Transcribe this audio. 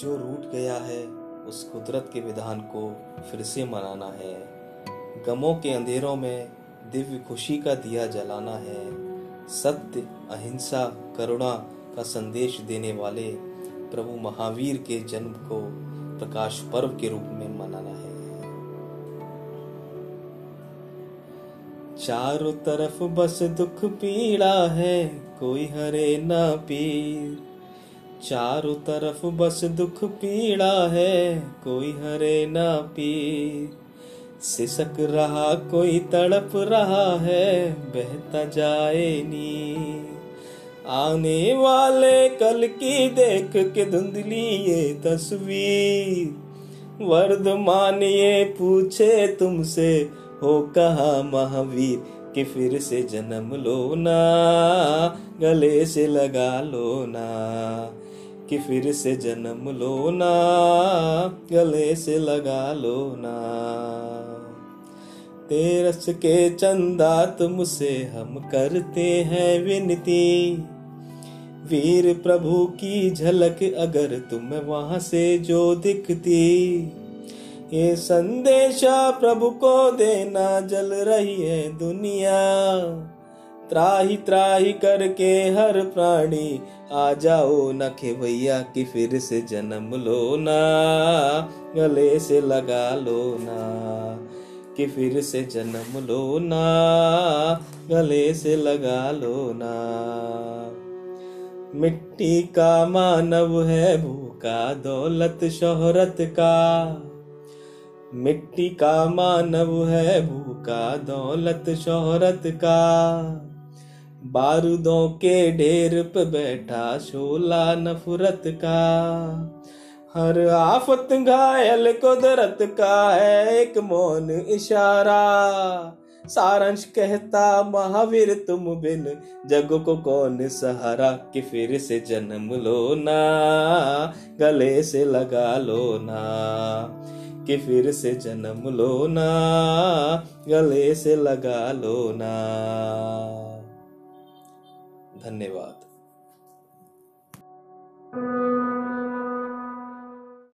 जो रूठ गया है, उस कुदरत के विधान को फिर से मनाना है। गमों के अंधेरों में दिव्य खुशी का दिया जलाना है। सत्य, अहिंसा, करुणा का संदेश देने वाले प्रभु महावीर के जन्म को प्रकाश पर्व के रूप में मनाना है। चारों तरफ़ बस दुख पीड़ा है, कोई हरे ना पीर। चारों तरफ़ बस दुख पीड़ा है, कोई हरे ना पीर सिसक रहा, कोई तड़प रहा है, बहता जाए नी। आने वाले कल की देख के धुंधली ये तस्वीर। वर्धमान ये पूछे तुमसे, हो कहा महावीर? कि फिर से जन्म लो ना गले से लगा लो ना कि फिर से जन्म लो ना गले से लगा लो ना तेरस के चंदा तुमसे हम करते हैं विनती। वीर प्रभु की झलक अगर तुम वहाँ से जो दिखती। ये संदेशा प्रभु को देना जल रही है दुनिया। त्राही त्राही करके हर प्राणी आ जाओ न भैया कि फिर से जन्म लो ना, गले से लगा लो ना, कि फिर से जन्म लो ना, गले से लगा लो ना। मिट्टी का मानव है भूखा, दौलत शोहरत का मिट्टी का मानव है भूखा दौलत, शोहरत का। बारूदों के ढेर पे बैठा शोला नफरत का। हर आफत घायल कुदरत का है एक मौन इशारा। सारांश कहता, महावीर, तुम बिन जग को कौन सहारा? कि फिर से जन्म लो ना, गले से लगा लो ना। कि फिर से जन्म लो ना गले से लगा लो ना। धन्यवाद।